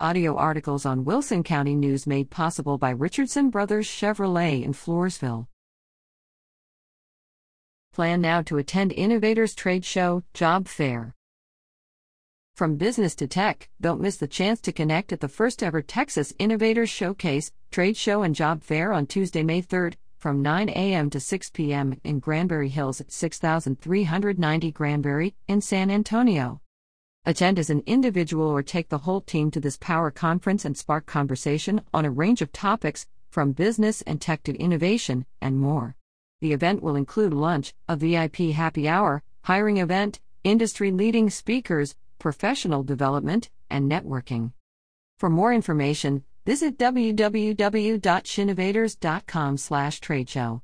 Audio articles on Wilson County News made possible by Richardson Brothers Chevrolet in Floresville. Plan now to attend Innovators Trade Show, Job Fair. From business to tech, don't miss the chance to connect at the first ever Texas Innovators Showcase, Trade Show, and Job Fair on Tuesday, May 3rd, from 9 a.m. to 6 p.m. in Granbury Hills at 6390 Granbury, in San Antonio. Attend as an individual or take the whole team to this power conference and spark conversation on a range of topics, from business and tech to innovation, and more. The event will include lunch, a VIP happy hour, hiring event, industry leading speakers, professional development, and networking. For more information, visit www.shinnovators.com/tradeshow.